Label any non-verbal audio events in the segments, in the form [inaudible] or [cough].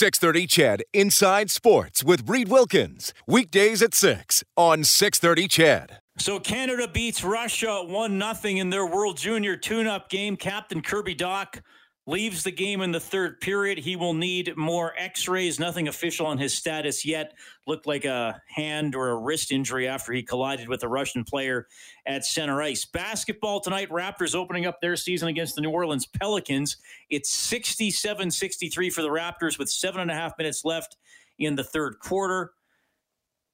630 CHED Inside Sports with Reid Wilkins. Weekdays at 6 on 630 CHED. So Canada beats Russia 1 0 in their World Junior tune up game. Captain Kirby Dach leaves the game in the third period. He will need more x rays. Nothing official on his status yet. Looked like a hand or a wrist injury after he collided with a Russian player at center ice. Basketball tonight, Raptors opening up their season against the New Orleans Pelicans. It's 67 63 for the Raptors with seven and a half minutes left in the third quarter.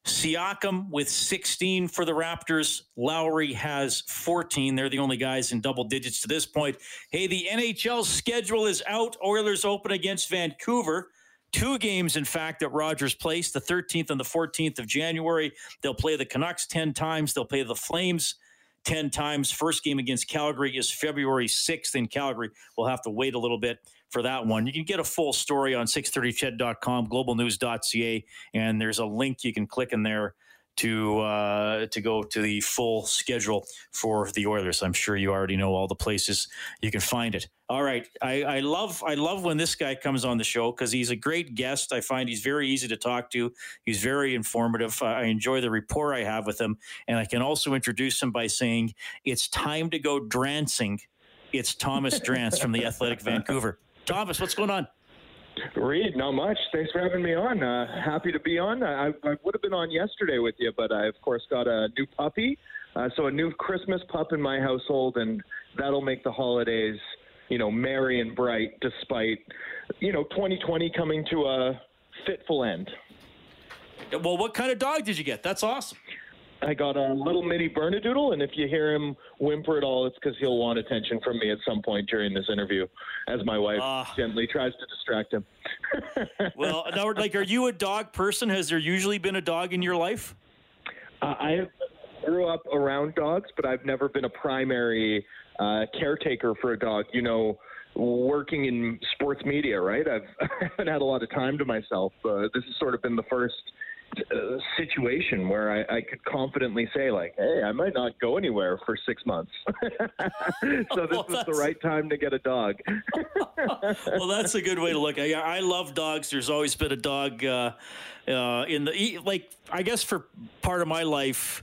Siakam with 16 for the Raptors. Lowry has 14. They're the only guys in double digits to this point. Hey, the NHL schedule is out. Oilers open against Vancouver. Two games, in fact, at Rogers Place, the 13th and the 14th of January. They'll play the Canucks 10 times. They'll play the Flames 10 times. First game against Calgary is February 6th in Calgary. We'll have to wait a little bit for that one. You can get a full story on 630ched.com, globalnews.ca, and there's a link you can click in there to uh, to go to the full schedule for the Oilers. I'm sure you already know all the places you can find it. All right, I, I love I love when this guy comes on the show because he's a great guest. I find he's very easy to talk to. He's very informative. I enjoy the rapport I have with him, and I can also introduce him by saying it's time to go drancing. It's Thomas Drance from the Athletic [laughs] Vancouver. Thomas, what's going on? Reid, not much. Thanks for having me on. Uh, happy to be on. I, I, would have been on yesterday with you, but I, of course, got a new puppy. Uh, so a new Christmas pup in my household, and that'll make the holidays, you know, merry and bright, despite, you know, 2020 coming to a fitful end. Well, what kind of dog did you get? That's awesome. I got a little mini Bernedoodle, and if you hear him whimper at all, it's because he'll want attention from me at some point during this interview, as my wife uh, gently tries to distract him. [laughs] well, now, like, are you a dog person? Has there usually been a dog in your life? Uh, I grew up around dogs, but I've never been a primary uh, caretaker for a dog. You know, working in sports media, right? I've I [laughs] haven't had a lot of time to myself. Uh, this has sort of been the first uh, situation where I, I, could confidently say like, "Hey, I might not go anywhere for six months." [laughs] so [laughs] this well, was the right time to get a dog. [laughs] well, that's a good way to look. I, I love dogs. There's always been a dog uh, uh, in the like. I guess for part of my life,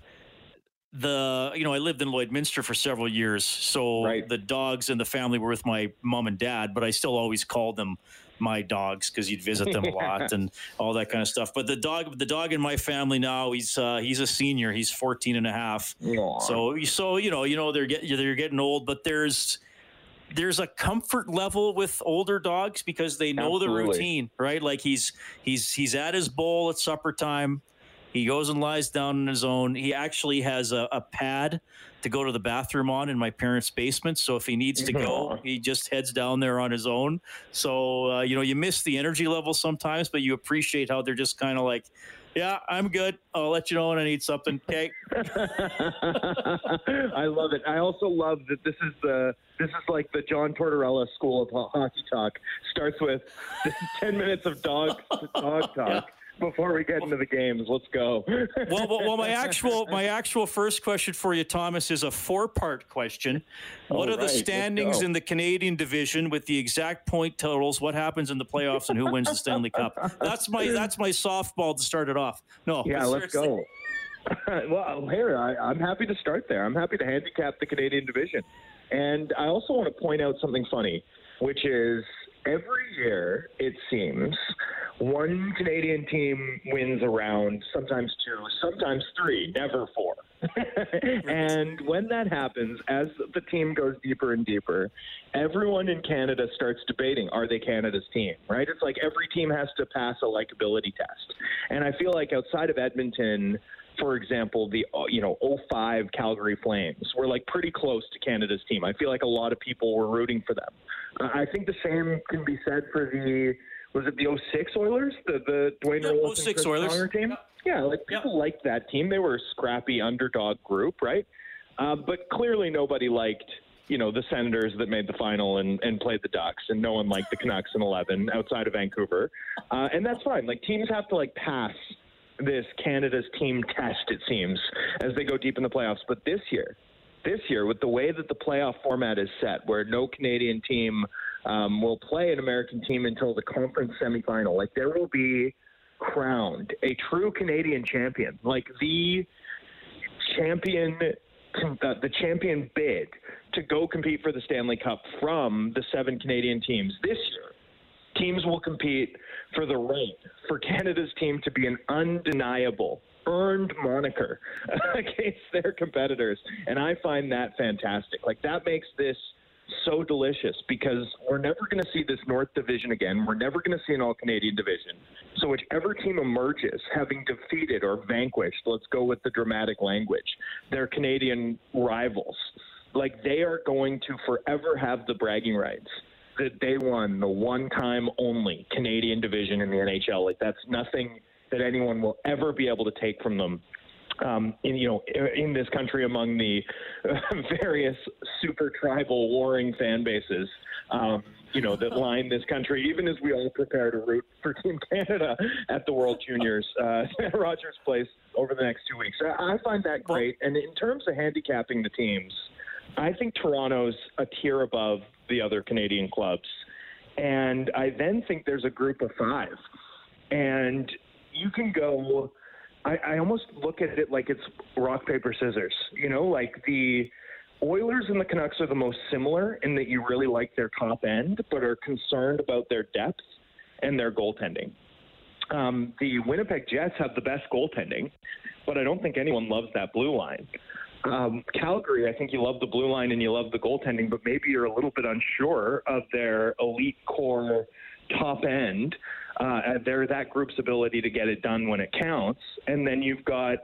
the you know I lived in Lloydminster for several years, so right. the dogs and the family were with my mom and dad, but I still always called them my dogs because you'd visit them a lot [laughs] and all that kind of stuff. But the dog, the dog in my family now, he's uh, he's a senior. He's 14 and a half. Aww. So so you know you know they're getting they're getting old, but there's there's a comfort level with older dogs because they know Absolutely. the routine, right? Like he's he's he's at his bowl at supper time. He goes and lies down on his own. He actually has a, a pad to go to the bathroom on in my parents' basement. So if he needs to go, [laughs] he just heads down there on his own. So, uh, you know, you miss the energy level sometimes, but you appreciate how they're just kind of like, yeah, I'm good. I'll let you know when I need something. [laughs] Okay. I love it. I also love that this is the this is like the John Tortorella school of hockey talk. Starts with ten minutes of dog dog talk. [laughs] Before we get into the games. Let's go. well, well, well, my actual my actual first question for you, Thomas, is a four part question. What All are right, the standings in the Canadian division with the exact point totals? What happens in the playoffs and who wins the Stanley Cup? That's my that's my softball to start it off. No, yeah, let's go. [laughs] well, here I, I'm happy to start there. I'm happy to handicap the Canadian division, and I also want to point out something funny, which is every year it seems one Canadian team wins a round, sometimes two, sometimes three, never four. [laughs] and when that happens, as the team goes deeper and deeper, everyone in Canada starts debating are they Canada's team, right? It's like every team has to pass a likability test. And I feel like outside of Edmonton, for example, the you know 05 Calgary Flames were like pretty close to Canada's team. I feel like a lot of people were rooting for them. Uh, I think the same can be said for the was it the 06 Oilers, the the Dwayne Yeah, Roloson 06 Oilers. Team? Yeah, like people liked that team. They were a scrappy underdog group, right? Uh, but clearly nobody liked you know the Senators that made the final and, and played the Ducks, and no one liked the Canucks in 11 outside of Vancouver, uh, and that's fine. Like teams have to like pass this Canada's team test, it seems, as they go deep in the playoffs. But this year, this year, with the way that the playoff format is set, where no Canadian team um, will play an American team until the conference semifinal, like there will be crowned a true Canadian champion, like the champion, uh, the champion bid to go compete for the Stanley Cup from the seven Canadian teams this year. Teams will compete for the right for Canada's team to be an undeniable earned moniker [laughs] against their competitors. And I find that fantastic. Like that makes this so delicious because we're never going to see this North Division again. We're never going to see an all Canadian division. So, whichever team emerges, having defeated or vanquished, let's go with the dramatic language, their Canadian rivals, like they are going to forever have the bragging rights that they won the one time only Canadian division in the NHL. Like that's nothing that anyone will ever be able to take from them. Um, in you know, in this country, among the [laughs] various super tribal warring fan bases, um, you know, that line this country, even as we all prepare to root for Team Canada at the World Juniors uh, [laughs] at Rogers Place over the next two weeks. I, I find that great. And in terms of handicapping the teams, I think Toronto's a tier above the other Canadian clubs. And I then think there's a group of five. And you can go, I, I almost look at it like it's rock, paper, scissors. You know, like the Oilers and the Canucks are the most similar in that you really like their top end, but are concerned about their depth and their goaltending. Um, the Winnipeg Jets have the best goaltending, but I don't think anyone loves that blue line. Um, Calgary, I think you love the blue line and you love the goaltending, but maybe you're a little bit unsure of their elite core top end. Uh, they're that group's ability to get it done when it counts, and then you've got,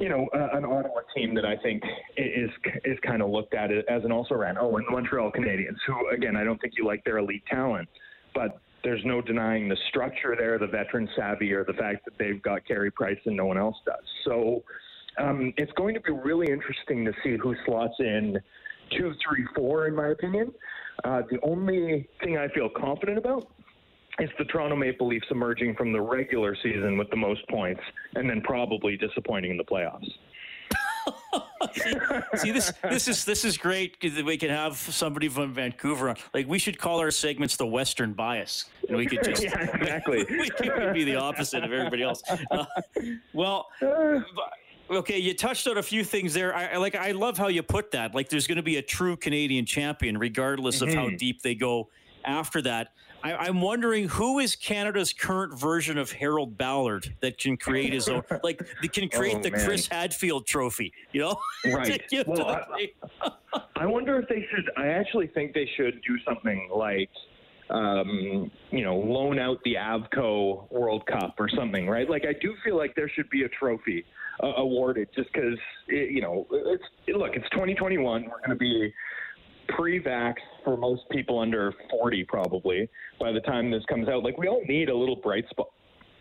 you know, uh, an Ottawa team that I think is is kind of looked at as an also ran. Oh, and Montreal Canadiens, who again I don't think you like their elite talent, but there's no denying the structure there, the veteran savvy, or the fact that they've got Carey Price and no one else does. So um, it's going to be really interesting to see who slots in two, three, four, in my opinion. Uh, the only thing I feel confident about is the Toronto Maple Leafs emerging from the regular season with the most points and then probably disappointing in the playoffs. [laughs] See this this is this is great because we can have somebody from Vancouver on. Like we should call our segments the Western bias, and we could just [laughs] yeah, exactly. [laughs] we could be the opposite of everybody else. Uh, well. Okay, you touched on a few things there. I, I like. I love how you put that. Like, there's going to be a true Canadian champion, regardless of how mm-hmm. deep they go after that. I, I'm wondering who is Canada's current version of Harold Ballard that can create his own, [laughs] like, that can create Oh, the man. Chris Hadfield Trophy. You know, [laughs] Right. Well, I, [laughs] I wonder if they should. I actually think they should do something like, um, you know, loan out the Avco World Cup or something, right? Like, I do feel like there should be a trophy uh, awarded, just because, you know, it's look, it's 2021. We're going to be pre-vax for most people under 40 probably by the time this comes out like we all need a little bright spot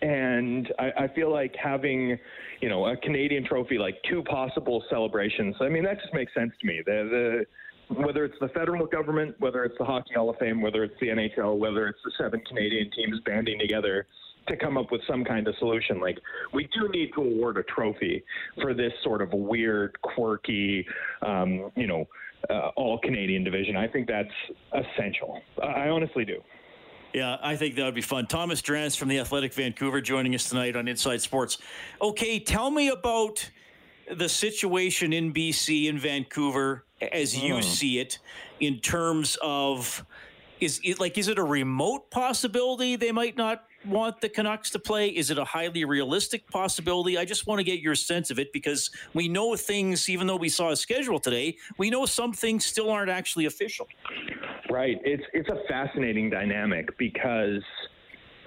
and I, I feel like having you know a canadian trophy like two possible celebrations i mean that just makes sense to me the, the whether it's the federal government whether it's the hockey hall of fame whether it's the nhl whether it's the seven canadian teams banding together to come up with some kind of solution. Like we do need to award a trophy for this sort of weird, quirky, um, you know, uh, all Canadian division. I think that's essential. I honestly do. Yeah, I think that would be fun. Thomas Drance from the Athletic Vancouver joining us tonight on Inside Sports. Okay, tell me about the situation in BC in Vancouver as you see it in terms of is it like is it a remote possibility they might not want the Canucks to play? Is it a highly realistic possibility? I just want to get your sense of it because we know things even though we saw a schedule today, we know some things still aren't actually official. Right. It's it's a fascinating dynamic because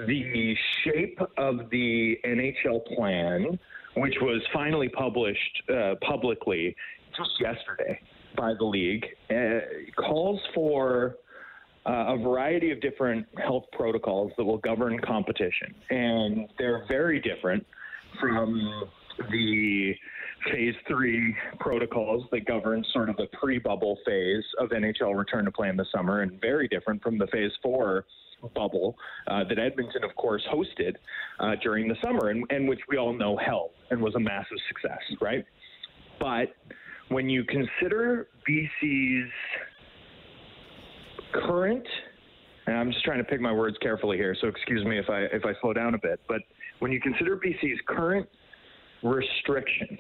the shape of the NHL plan, which was finally published uh, publicly just yesterday by the league, uh, calls for uh, a variety of different health protocols that will govern competition, and they're very different from the phase three protocols that govern sort of the pre-bubble phase of NHL return to play in the summer, and very different from the phase four bubble uh, that Edmonton, of course, hosted uh, during the summer, and, and which we all know held and was a massive success, right? But when you consider BC's current, and I'm just trying to pick my words carefully here, so excuse me if I if I slow down a bit, but when you consider BC's current restrictions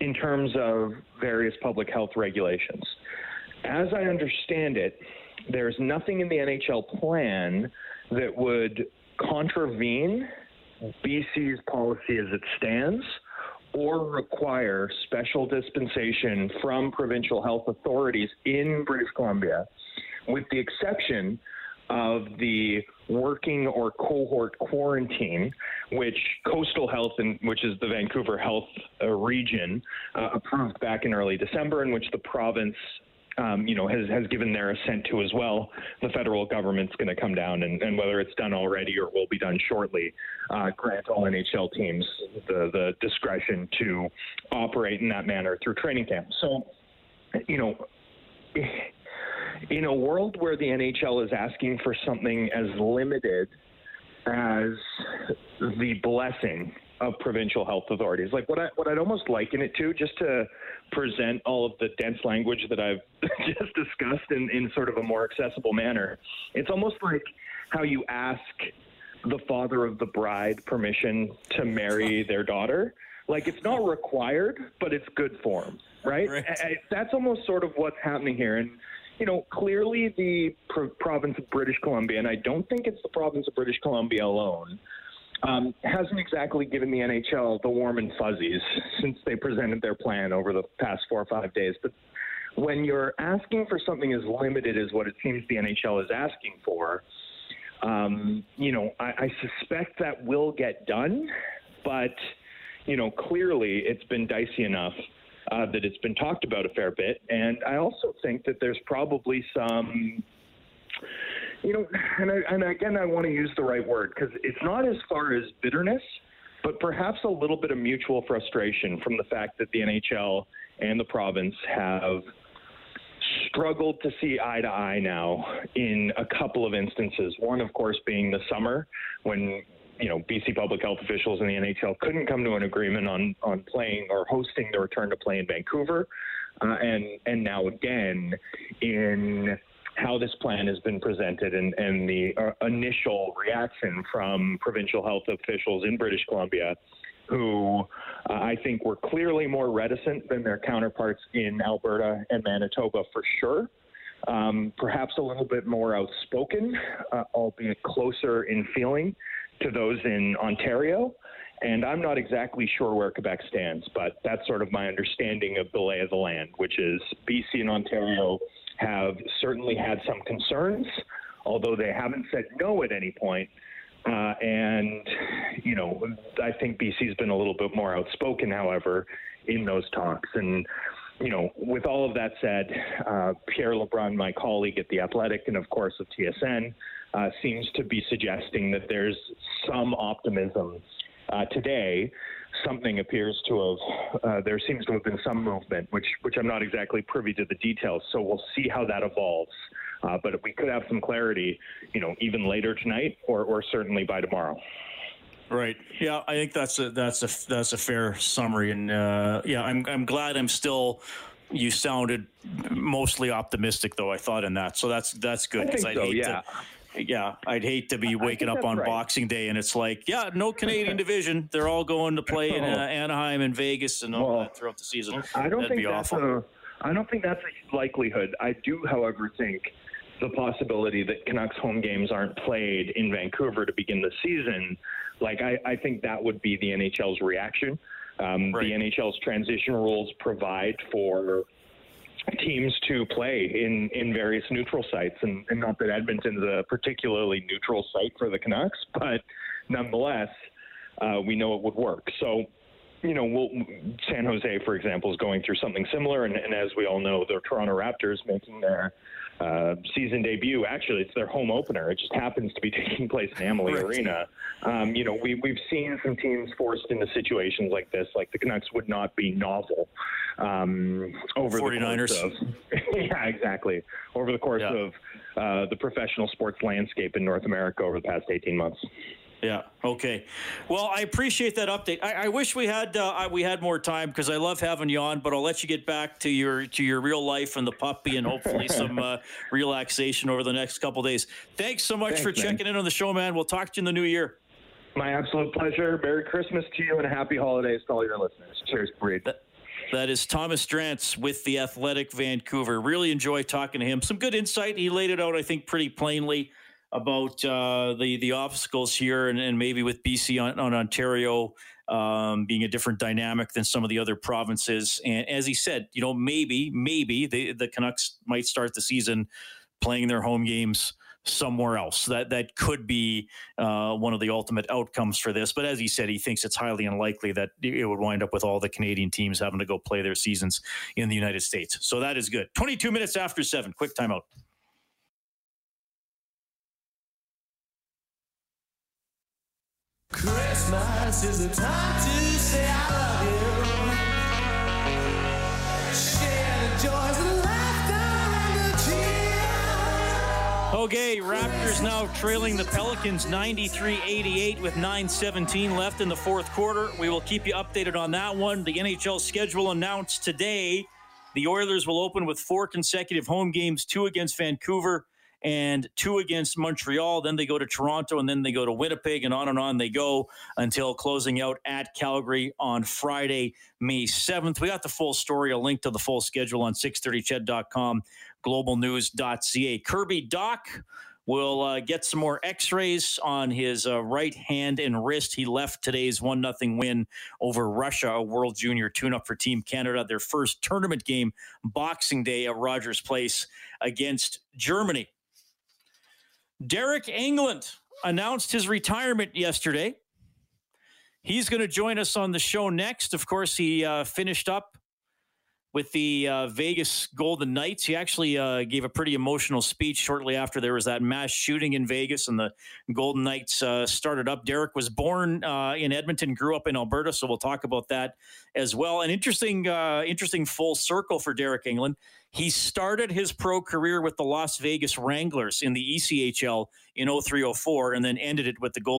in terms of various public health regulations, as I understand it, there's nothing in the NHL plan that would contravene BC's policy as it stands or require special dispensation from provincial health authorities in British Columbia, with the exception of the working or cohort quarantine, which Coastal Health, and which is the Vancouver Health uh, region, uh, approved back in early December, in which the province um, you know, has, has given their assent to as well. The federal government's going to come down and, and, whether it's done already or will be done shortly, uh, grant all NHL teams the, the discretion to operate in that manner through training camps. So, you know, in a world where the NHL is asking for something as limited as the blessing of provincial health authorities. Like what I what I'd almost liken it to, just to present all of the dense language that I've [laughs] just discussed in, in sort of a more accessible manner. It's almost like how you ask the father of the bride permission to marry [laughs] their daughter. Like it's not required, but it's good form, right? right. That's almost sort of what's happening here. And you know, clearly the province of British Columbia, and I don't think it's the province of British Columbia alone, um, hasn't exactly given the NHL the warm and fuzzies since they presented their plan over the past four or five days. But when you're asking for something as limited as what it seems the NHL is asking for, um, you know, I, I suspect that will get done, but you know, clearly it's been dicey enough uh, that it's been talked about a fair bit, and I also think that there's probably some you know, and, I, and again, I want to use the right word because it's not as far as bitterness, but perhaps a little bit of mutual frustration from the fact that the NHL and the province have struggled to see eye to eye now in a couple of instances. One, of course, being the summer when you know BC public health officials and the NHL couldn't come to an agreement on on playing or hosting the return to play in Vancouver, uh, and and now again in how this plan has been presented and, and the uh, initial reaction from provincial health officials in British Columbia, who uh, I think were clearly more reticent than their counterparts in Alberta and Manitoba for sure. Um, perhaps a little bit more outspoken, uh, albeit closer in feeling to those in Ontario. And I'm not exactly sure where Quebec stands, but that's sort of my understanding of the lay of the land, which is BC and Ontario have certainly had some concerns, although they haven't said no at any point. Uh, and, you know, I think BC's been a little bit more outspoken, however, in those talks. And, you know, with all of that said, uh, Pierre LeBrun, my colleague at The Athletic and, of course, of TSN, uh, seems to be suggesting that there's some optimism uh, today something appears to have uh, there seems to have been some movement, which which I'm not exactly privy to the details. So we'll see how that evolves. Uh, but we could have some clarity, you know, even later tonight, or or certainly by tomorrow. Right. Yeah, I think that's a that's a that's a fair summary, and uh, yeah, I'm I'm glad I'm still. You sounded mostly optimistic, though. I thought in that, so that's that's good because I, I so, hate yeah. to yeah, I'd hate to be waking up on right. Boxing Day and it's like, yeah, no Canadian [laughs] division. They're all going to play in uh, Anaheim and Vegas and all well, that throughout the season. I don't That'd think that's awful. a. I don't think that's a likelihood. I do, however, think the possibility that Canucks home games aren't played in Vancouver to begin the season, like I, I think that would be the NHL's reaction. Um, right. The NHL's transition rules provide for teams to play in, in various neutral sites. And, and not that Edmonton's a particularly neutral site for the Canucks, but nonetheless, uh, we know it would work. So, you know, we'll, San Jose, for example, is going through something similar, and, and as we all know, the Toronto Raptors making their uh, season debut. Actually, it's their home opener. It just happens to be [laughs] taking place in Amalie right. Arena. Um, you know, we, we've seen some teams forced into situations like this. Like the Canucks would not be novel um, over 49ers. the course of. [laughs] yeah, exactly. Over the course yeah. of uh, the professional sports landscape in North America over the past 18 months. Yeah. Okay. Well, I appreciate that update. I, I wish we had uh, we had more time because I love having you on. But I'll let you get back to your to your real life and the puppy, and hopefully [laughs] some uh, relaxation over the next couple days. Thanks so much Thanks, for checking in on the show, man. We'll talk to you in the new year. My absolute pleasure. Merry Christmas to you and happy holidays to all your listeners. Cheers, Breed. That, that is Thomas Drance with the Athletic Vancouver. Really enjoy talking to him. Some good insight. He laid it out, I think, pretty plainly about uh, the the obstacles here, and, and maybe with BC on, on Ontario um, being a different dynamic than some of the other provinces. And as he said, you know, maybe maybe the the Canucks might start the season playing their home games somewhere else. That that could be uh, one of the ultimate outcomes for this. But as he said, he thinks it's highly unlikely that it would wind up with all the Canadian teams having to go play their seasons in the United States. So that is good. Twenty two minutes after seven. Quick timeout. Christmas is the time to say I love you. Share the joys laughter and the Okay, Raptors now trailing the Pelicans 93-88 with 9:17 left in the fourth quarter. We will keep you updated on that one. The NHL schedule announced today. The Oilers will open with four consecutive home games, two against Vancouver, and two against Montreal. Then they go to Toronto and then they go to Winnipeg and on and on they go until closing out at Calgary on Friday, May 7th. We got the full story, a link to the full schedule on 630ched.com, globalnews.ca. Kirby Dach will uh, get some more x-rays on his uh, right hand and wrist he left today's 1 0 win over russia a world junior tune-up for team canada their first tournament game boxing day at rogers place against germany Deryk Engelland announced his retirement yesterday. He's going to join us on the show next. Of course, he uh, finished up with the uh, Vegas Golden Knights. He actually uh, gave a pretty emotional speech shortly after there was that mass shooting in Vegas and the Golden Knights uh, started up. Deryk was born uh, in Edmonton, grew up in Alberta, so we'll talk about that as well. An interesting, uh, interesting full circle for Deryk Engelland. He started his pro career with the Las Vegas Wranglers in the ECHL in 0304 and then ended it with the Gold.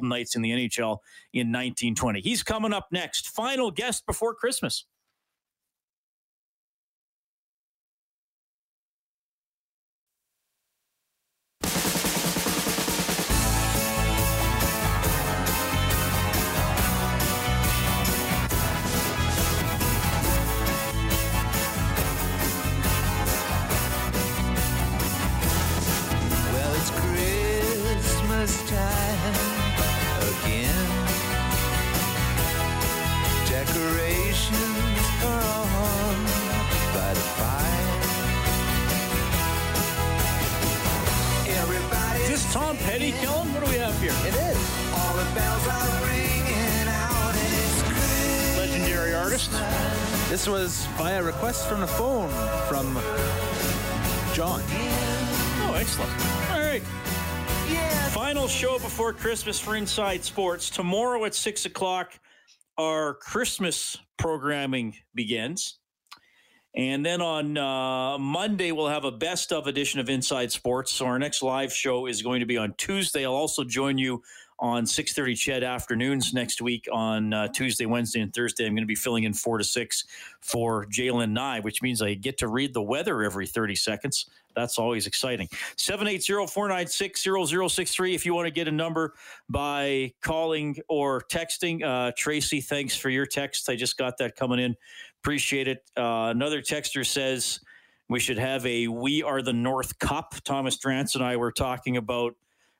Knights in the NHL in 1920. He's coming up next. Final guest before Christmas. Was via request from the phone from John. Oh, excellent. All right. Final show before Christmas for Inside Sports. Tomorrow at 6 o'clock, our Christmas programming begins. And then on uh, Monday, we'll have a best of edition of Inside Sports. So our next live show is going to be on Tuesday. I'll also join you on 6.30 ched afternoons next week on uh, tuesday wednesday and thursday. I'm going to be filling in 4 to 6 for jalen nye which means i get to read the weather every 30 seconds. That's always exciting. 780-496-0063 if you want to get a number by calling or texting. Uh, tracy thanks for your text. I just got that coming in. Appreciate it. Uh, another texter says we should have a we are the north cup. Thomas drance and i were talking about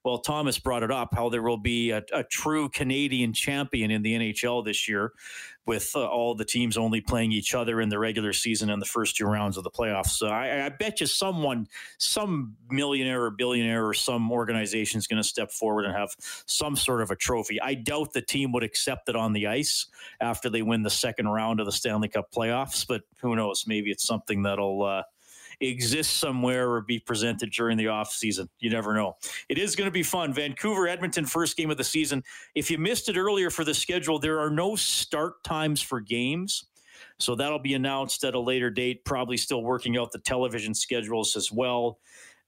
well, Thomas brought it up how there will be a, a true Canadian champion in the NHL this year, with uh, all the teams only playing each other in the regular season and the first two rounds of the playoffs. So I, I bet you someone, some millionaire or billionaire or some organization is going to step forward and have some sort of a trophy. I doubt the team would accept it on the ice after they win the second round of the Stanley Cup playoffs, but who knows? Maybe it's something that'll. Uh, exist somewhere or be presented during the off season. You never know. It is going to be fun. Vancouver Edmonton first game of the season. If you missed it earlier for the schedule, there are no start times for games. So that'll be announced at a later date, probably still working out the television schedules as well.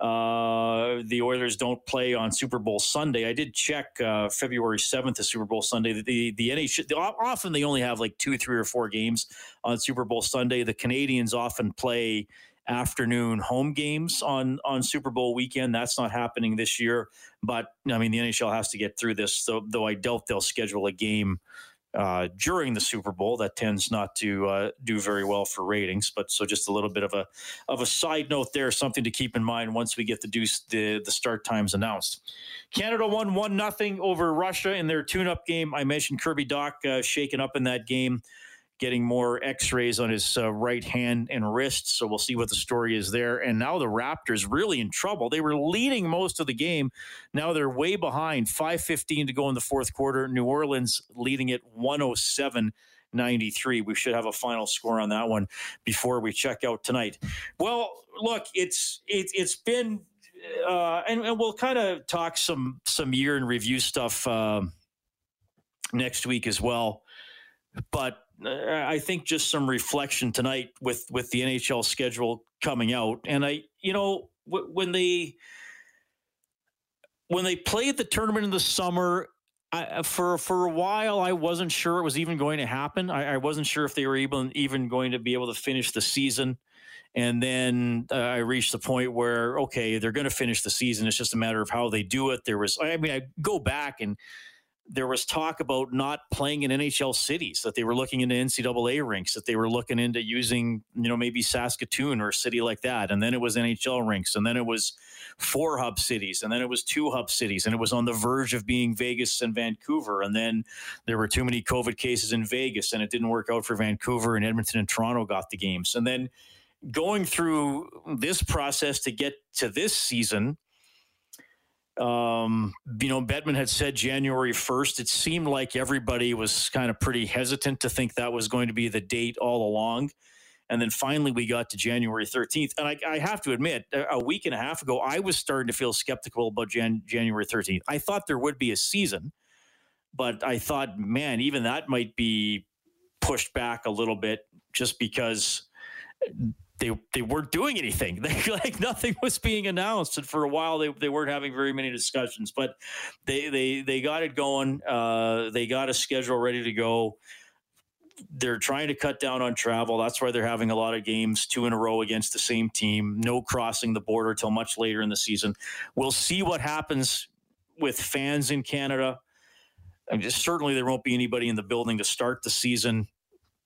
Uh, the Oilers don't play on Super Bowl Sunday. I did check uh, February 7th is Super Bowl Sunday. The, the NHL, often they only have like two, three, or four games on Super Bowl Sunday. The Canadiens often play afternoon home games on on Super Bowl weekend. That's not happening this year. But I mean, the NHL has to get through this. So, though I doubt they'll schedule a game uh, during the Super Bowl. That tends not to uh, do very well for ratings. But so just a little bit of a of a side note there, something to keep in mind once we get the deuce, the the start times announced. Canada won one nothing over Russia in their tune up game. I mentioned Kirby Dach uh, shaken up in that game getting more x-rays on his uh, right hand and wrist so we'll see what the story is there. And now the raptors really in trouble. They were leading most of the game. Now they're way behind 5.15 to go in the fourth quarter. New orleans leading it 107 93 we should have a final score on that one before we check out tonight. Well look it's it, it's been uh, and, and, we'll kind of talk some some year in review stuff uh, next week as well. But I think just some reflection tonight with with the NHL schedule coming out, and I, you know, w- when they when they played the tournament in the summer, I, uh, for for a while, I wasn't sure it was even going to happen. I, I, wasn't sure if they were even even going to be able to finish the season. And then uh, I reached the point where okay, they're going to finish the season. It's just a matter of how they do it. There was, I mean, I go back and there was talk about not playing in NHL cities, that they were looking into NCAA rinks, that they were looking into using, you know, maybe Saskatoon or a city like that. And then it was NHL rinks. And then it was four hub cities. And then it was two hub cities. And it was on the verge of being Vegas and Vancouver. And then there were too many COVID cases in Vegas and it didn't work out for Vancouver and Edmonton and Toronto got the games. And then going through this process to get to this season, um, you know, Bettman had said January 1st. It seemed like everybody was kind of pretty hesitant to think that was going to be the date all along. And then finally we got to January 13th. And I, I have to admit, a week and a half ago, I was starting to feel skeptical about Jan- January 13th. I thought there would be a season, but I thought, man, even that might be pushed back a little bit just because they they weren't doing anything. [laughs] They, like nothing was being announced, and for a while they, they weren't having very many discussions. But they they they got it going. Uh, they got a schedule ready to go. They're trying to cut down on travel. That's why they're having a lot of games two in a row against the same team. No crossing the border till much later in the season. We'll see what happens with fans in Canada. I mean, certainly there won't be anybody in the building to start the season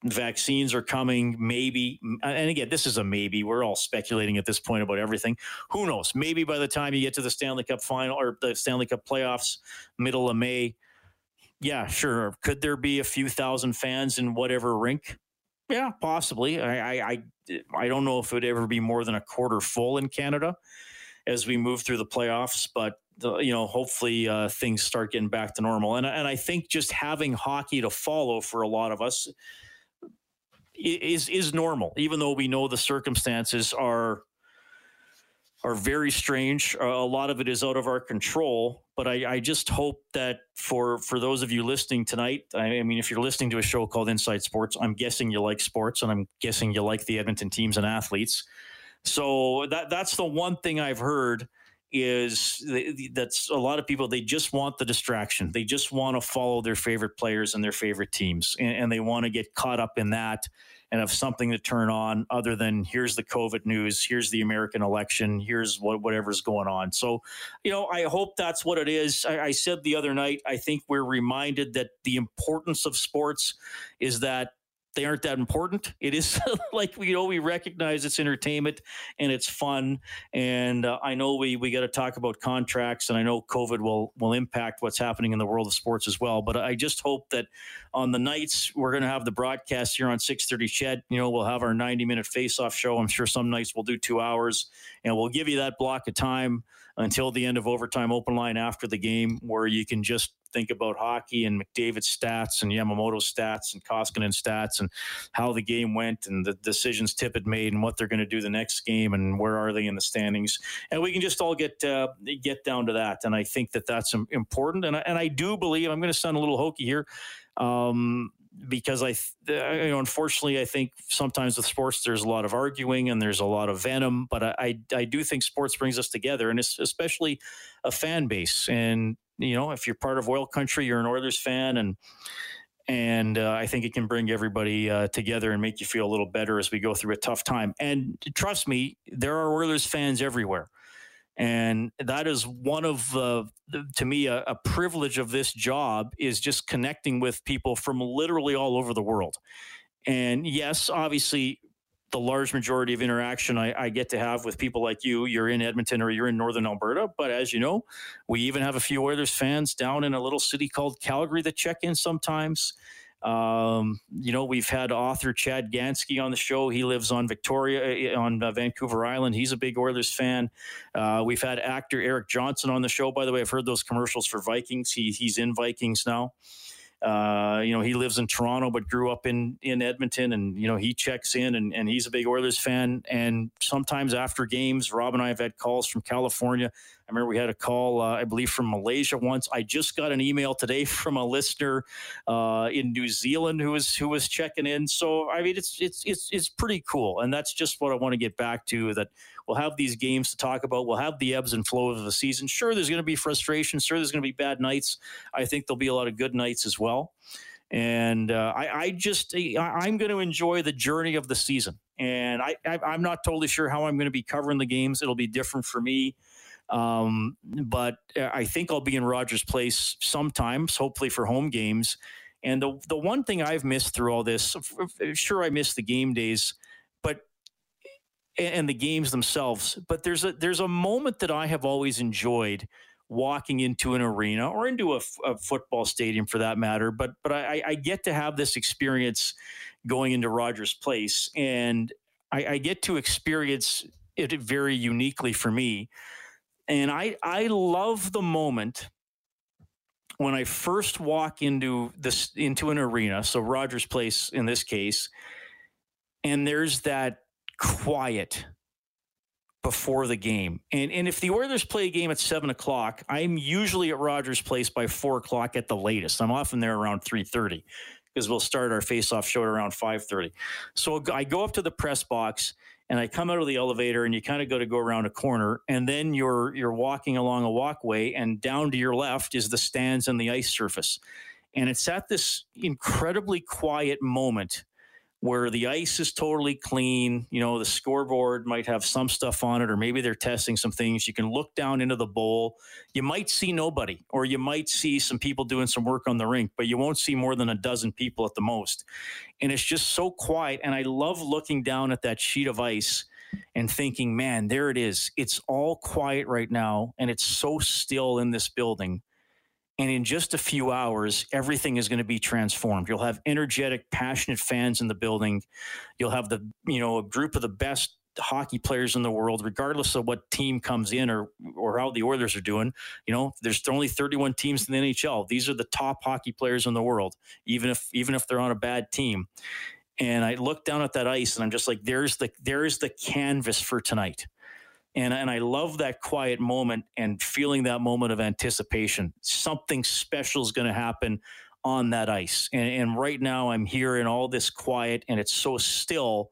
vaccines are coming maybe and again this is a maybe we're all speculating at this point about everything. Who knows? Maybe by the time you get to the stanley cup final or the stanley cup playoffs middle of may yeah sure could there be a few thousand fans in whatever rink? Yeah possibly. I i i, don't know if it would ever be more than a quarter full in canada as we move through the playoffs but you know, hopefully uh, things start getting back to normal. And, and I think just having hockey to follow for a lot of us, is is normal, even though we know the circumstances are are very strange. Uh, a lot of it is out of our control. But I, I, just hope that for for those of you listening tonight, I, I, mean, if you're listening to a show called Inside Sports, I'm guessing you like sports, and I'm guessing you like the Edmonton teams and athletes. So that that's the one thing I've heard is that's a lot of people they just want the distraction. They just want to follow their favorite players and their favorite teams and, and they want to get caught up in that and have something to turn on other than here's the covid news here's the american election here's what whatever's going on. So you know i hope that's what it is. I, I said the other night i think we're reminded that the importance of sports is that they aren't that important. It is [laughs] like you know we recognize it's entertainment and it's fun, and uh, I know we we got to talk about contracts, and I know COVID will will impact what's happening in the world of sports as well. But I just hope that on the nights we're going to have the broadcast here on six thirty. CHED, you know, we'll have our ninety minute face off show. I'm sure some nights we'll do two hours, and we'll give you that block of time until the end of overtime open line after the game where you can just think about hockey and McDavid's stats and Yamamoto's stats and Koskinen stats and how the game went and the decisions Tippett made and what they're going to do the next game and where are they in the standings. And we can just all get uh, get down to that. And I think that that's important. And I, and I do believe I'm going to sound a little hokey here. Um, because I, unfortunately, I think sometimes with sports there's a lot of arguing and there's a lot of venom, but I, I, I do think sports brings us together, and it's especially a fan base. And you know, if you're part of oil country, you're an Oilers fan, and and uh, I think it can bring everybody uh, together and make you feel a little better as we go through a tough time. And trust me, there are Oilers fans everywhere, and that is one of uh, to me a, a privilege of this job is just connecting with people from literally all over the world. And yes, obviously, the large majority of interaction I, I, get to have with people like you. You're in Edmonton or you're in Northern Alberta, but as you know, we even have a few Oilers fans down in a little city called Calgary that check in sometimes. Um, you know, we've had author Chad Gansky on the show. He lives on Victoria, eh, on uh, Vancouver Island. He's a big Oilers fan. Uh, we've had actor Eric Johnson on the show. By the way, I've heard those commercials for Vikings. He, he's in Vikings now. Uh, you know, he lives in Toronto but grew up in in Edmonton, and you know he checks in, and, and he's a big Oilers fan. And sometimes after games, Rob and I have had calls from California. I remember we had a call, uh, I believe, from Malaysia once. I just got an email today [laughs] from a listener uh, in New Zealand who was who was checking in. So I mean, it's it's it's it's pretty cool, and that's just what I want to get back to. That we'll have these games to talk about. We'll have the ebbs and flows of the season. Sure, there's going to be frustration. Sure, there's going to be bad nights. I think there'll be a lot of good nights as well. And uh, I, I, just I, am going to enjoy the journey of the season. And I, I, I'm not totally sure how I'm going to be covering the games. It'll be different for me. Um, but uh, I think I'll be in Rogers Place sometimes, hopefully for home games. And the the one thing I've missed through all this, sure I miss the game days, and the games themselves. But there's a there's a moment that I have always enjoyed walking into an arena or into a, a football stadium for that matter. But but I, I, get to have this experience going into Rogers Place, and I, I get to experience it very uniquely for me and I I love the moment when I first walk into this into an arena, so Rogers Place in this case, and there's that quiet before the game. And and if the Oilers play a game at seven o'clock, I'm usually at Rogers Place by four o'clock at the latest. I'm often there around three thirty because we'll start our face-off show at around five thirty. So I go up to the press box and I come out of the elevator and you kind of go to go around a corner and then you're you're walking along a walkway and down to your left is the stands and the ice surface. And it's at this incredibly quiet moment where the ice is totally clean. You know, the scoreboard might have some stuff on it, or maybe they're testing some things. You can look down into the bowl. You might see nobody, or you might see some people doing some work on the rink, but you won't see more than a dozen people at the most. And it's just so quiet. And I love looking down at that sheet of ice and thinking, man, there it is. It's all quiet right now, and it's so still in this building. And in just a few hours, everything is going to be transformed. You'll have energetic, passionate fans in the building. You'll have the, you know, a group of the best hockey players in the world, regardless of what team comes in or or how the Oilers are doing. You know, there's only 31 teams in the NHL. These are the top hockey players in the world, even if even if they're on a bad team. And I look down at that ice and I'm just like, there's the there's the canvas for tonight and and I love that quiet moment and feeling that moment of anticipation. Something special is going to happen on that ice. And, and right now, I'm here in all this quiet, and it's so still.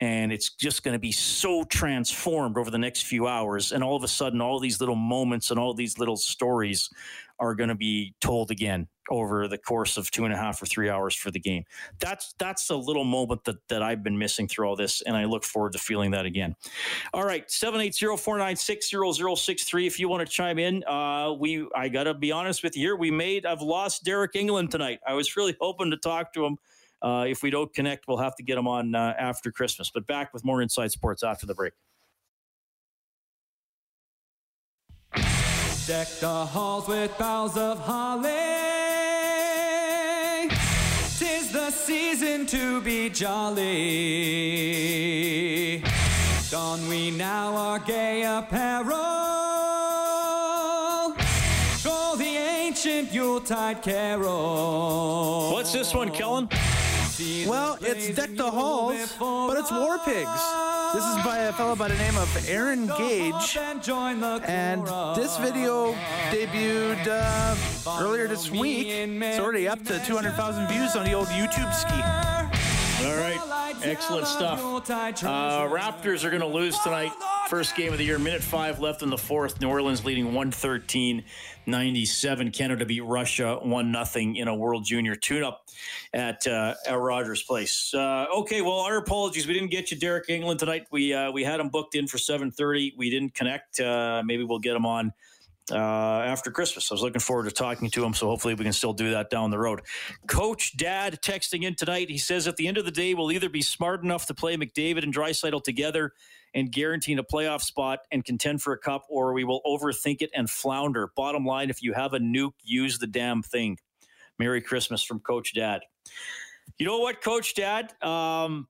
And it's just going to be so transformed over the next few hours. And all of a sudden, all these little moments and all these little stories are going to be told again over the course of two and a half or three hours for the game. That's that's a little moment that that I've been missing through all this, and I look forward to feeling that again. All right, 780-496-0063 If you want to chime in, uh, we I gotta be honest with you here. We made I've lost Deryk Engelland tonight. I was really hoping to talk to him. Uh, if we don't connect, we'll have to get him on uh, after Christmas. But back with more Inside Sports after the break. Deck the halls with boughs of holly. Tis the season to be jolly. Don we now our gay apparel. For the ancient Yuletide carol. What's this one, Kellen? Well, it's Deck the Halls, but it's War Pigs. This is by a fellow by the name of Aaron Gage. And this video debuted uh, earlier this week. It's already up to 200,000 views on the old YouTube ski. All right. Excellent stuff. Uh, Raptors are going to lose tonight. First game of the year, minute five left in the fourth. New Orleans leading 113 97. Canada beat Russia 1 0 in a World Junior tune up at, uh, at Rogers Place. Uh, okay, well, our apologies. We didn't get you Deryk Engelland tonight. We uh, we had him booked in for 7.30. We didn't connect. Uh, maybe we'll get him on uh, after Christmas. I was looking forward to talking to him, so hopefully we can still do that down the road. Coach Dad texting in tonight. He says at the end of the day, we'll either be smart enough to play McDavid and Draisaitl together and guaranteeing a playoff spot and contend for a cup, or we will overthink it and flounder. Bottom line, if you have a nuke, use the damn thing. Merry Christmas from Coach Dad. You know what, Coach Dad? Um,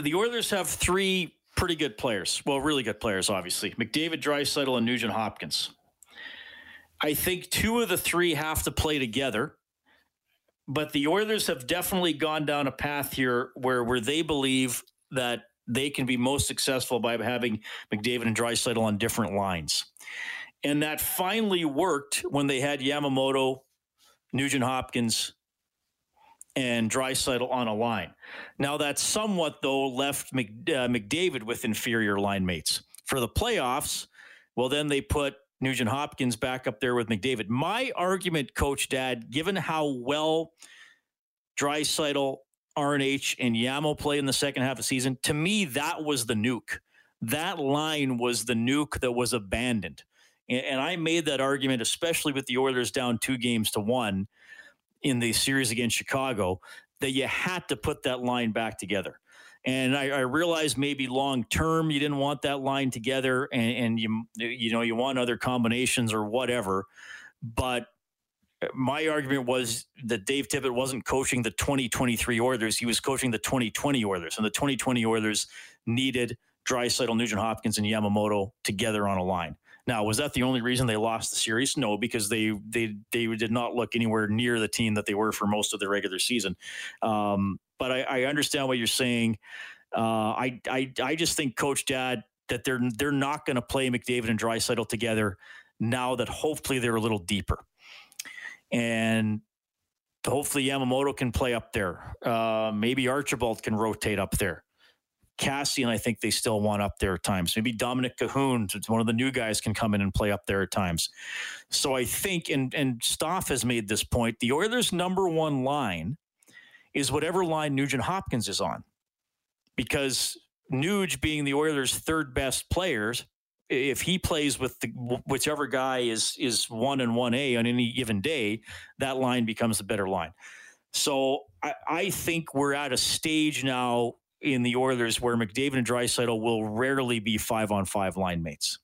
the Oilers have three pretty good players. Well, really good players, obviously. McDavid, Draisaitl, and Nugent Hopkins. I think two of the three have to play together. But the Oilers have definitely gone down a path here where where they believe that they can be most successful by having McDavid and Draisaitl on different lines. And that finally worked when they had Yamamoto, Nugent Hopkins, and Draisaitl on a line. Now that somewhat though left Mc, uh, McDavid with inferior line mates for the playoffs. Well, then they put Nugent Hopkins back up there with McDavid. My argument, Coach Dad, given how well Draisaitl, RNH, and Yamo play in the second half of season, to me that was the nuke. That line was the nuke that was abandoned. And, and I made that argument, especially with the Oilers down two games to one in the series against Chicago that you had to put that line back together. And I, I realized maybe long term you didn't want that line together, and, and you you know you want other combinations or whatever. But my argument was that Dave Tippett wasn't coaching the 2023 Oilers; he was coaching the 2020 Oilers, and the 2020 Oilers needed Draisaitl, Nugent Hopkins, and Yamamoto together on a line. Now, was that the only reason they lost the series? No, because they they they did not look anywhere near the team that they were for most of the regular season. Um, but I, I, understand what you're saying. Uh, I, I I just think Coach Dad that they're they're not going to play McDavid and Draisaitl together now that hopefully they're a little deeper, and hopefully Yamamoto can play up there. Uh, maybe Archibald can rotate up there. Kassian, I think they still want up there at times. Maybe Dominik Kahun, one of the new guys, can come in and play up there at times. So I think, and and Stoff has made this point, the Oilers' number one line is whatever line Nugent Hopkins is on, because Nuge being the Oilers' third best players, if he plays with the whichever guy is is one and one A on any given day, that line becomes a better line. So I, I think we're at a stage now in the Oilers where McDavid and Draisaitl will rarely be five on five line mates.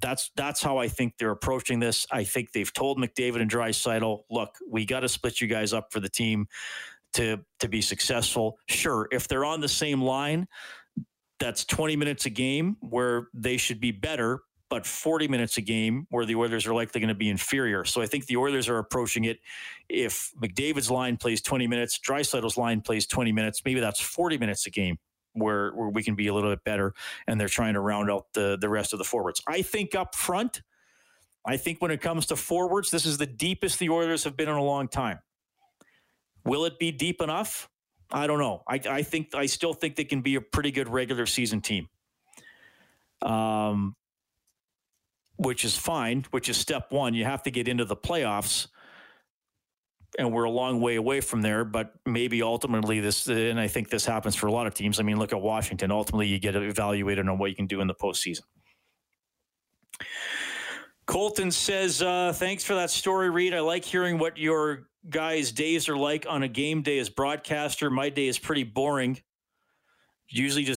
That's that's how I think they're approaching this. I think they've told McDavid and Draisaitl, look, we got to split you guys up for the team to to be successful. Sure, if they're on the same line, that's 20 minutes a game where they should be better, but 40 minutes a game where the Oilers are likely going to be inferior. So I think the Oilers are approaching it. If McDavid's line plays 20 minutes, Draisaitl's line plays 20 minutes, maybe that's 40 minutes a game where, where we can be a little bit better. And they're trying to round out the, the rest of the forwards. I think up front, I think when it comes to forwards, this is the deepest the Oilers have been in a long time. Will it be deep enough? I don't know. I, I think I still think they can be a pretty good regular season team. Um, which is fine. Which is step one. You have to get into the playoffs, and we're a long way away from there. But maybe ultimately this, and I think this happens for a lot of teams. I mean, look at Washington. Ultimately, you get evaluated on what you can do in the postseason. Colton says, uh, "Thanks for that story, Reid. I like hearing what your guys' days are like on a game day as broadcaster. My day is pretty boring. Usually just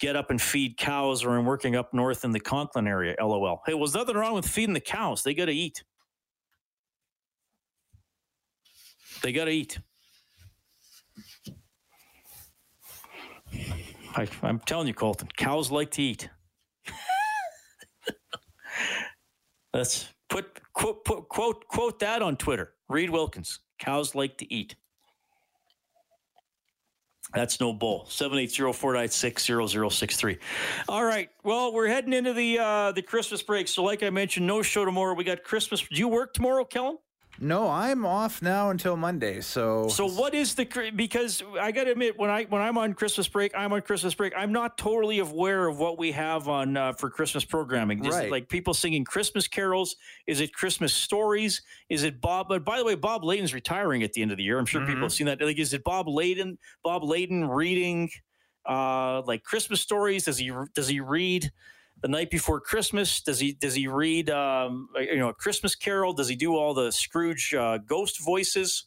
Get up and feed cows or I'm working up north in the Conklin area. LOL. Hey, well, there's nothing wrong with feeding the cows. They got to eat. They got to eat. I, I'm telling you, Colton, cows like to eat. [laughs] Let's put quote, put, quote quote that on Twitter. Reid Wilkins. Cows like to eat. That's no bull. 780-496-0063. All right. Well, we're heading into the uh, the Christmas break. So like I mentioned, no show tomorrow. We got Christmas. Do you work tomorrow, Kellen? No, I'm off now until Monday. So So what is the because I got to admit when I when I'm on Christmas break, I'm on Christmas break. I'm not totally aware of what we have on uh, for Christmas programming. Is Right. it like people singing Christmas carols? Is it Christmas stories? Is it Bob? But by the way, Bob Layton's retiring at the end of the year. I'm sure people have seen that. Like, is it Bob Layton? Bob Layton reading uh, like Christmas stories? Does he does he read? The night before Christmas, does he does he read um, you know a Christmas Carol? Does he do all the Scrooge uh, ghost voices?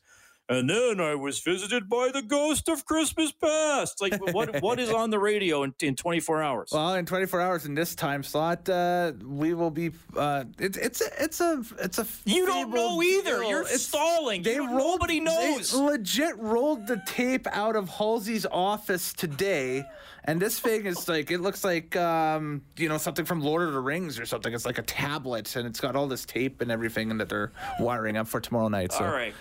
And then I was visited by the ghost of Christmas past. Like what what is on the radio in, in 24 hours? Well, in 24 hours in this time slot, uh, we will be. Uh, it's it's a it's a it's a. you don't know either. deal. You're It's- stalling. They You rolled, nobody knows. They legit rolled the tape out of Halsey's office today, and this thing is like it looks like um, you know something from Lord of the Rings or something. It's like a tablet, and it's got all this tape and everything, and that they're wiring up for tomorrow night. So All right.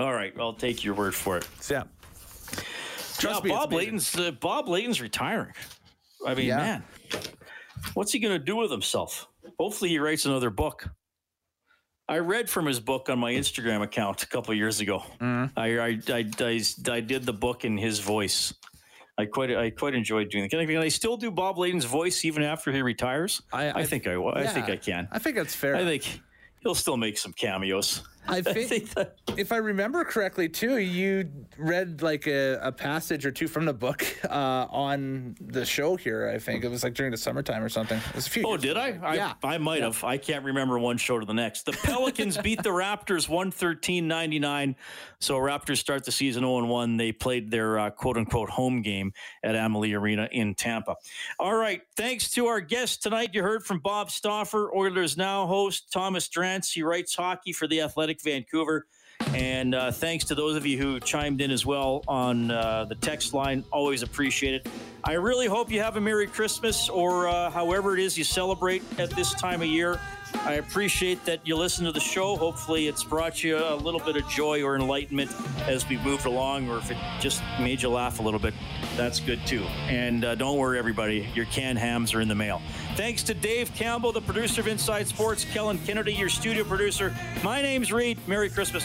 All right, I'll take your word for it. yeah. Trust yeah, me, Bob. Layton's uh, Bob Layton's retiring. I mean, Yeah. man, what's he going to do with himself? Hopefully, he writes another book. I read from his book on my Instagram account a couple of years ago. Mm-hmm. I, I, I, I, I did the book in his voice. I quite I quite enjoyed doing it. Can I, can I still do Bob Layton's voice even after he retires? I- I, I- think I, will. I think I can. I think that's fair. I think he'll still make some cameos. I [laughs] think, think that- if I remember correctly, too, you read like a, a passage or two from the book uh, on the show here. I think it was like during the summertime or something. It was a few. Oh, did I? I, yeah. I might have. I can't remember one show to the next. The Pelicans [laughs] beat the Raptors 113-99. So Raptors start the season 0-1. They played their uh, quote-unquote home game at Amalie Arena in Tampa. All right. Thanks to our guest tonight. You heard from Bob Stauffer, Oilers Now host, Thomas Drance. He writes hockey for the Athletic Vancouver. And uh, thanks to those of you who chimed in as well on uh, the text line. Always appreciate it. I really hope you have a Merry Christmas or uh, however it is you celebrate at this time of year. I appreciate that you listen to the show. Hopefully, it's brought you a little bit of joy or enlightenment as we moved along, or if it just made you laugh a little bit, that's good too. And uh, don't worry, everybody, your canned hams are in the mail. Thanks to Dave Campbell, the producer of Inside Sports, Kellen Kennedy, your studio producer. My name's Reid. Merry Christmas.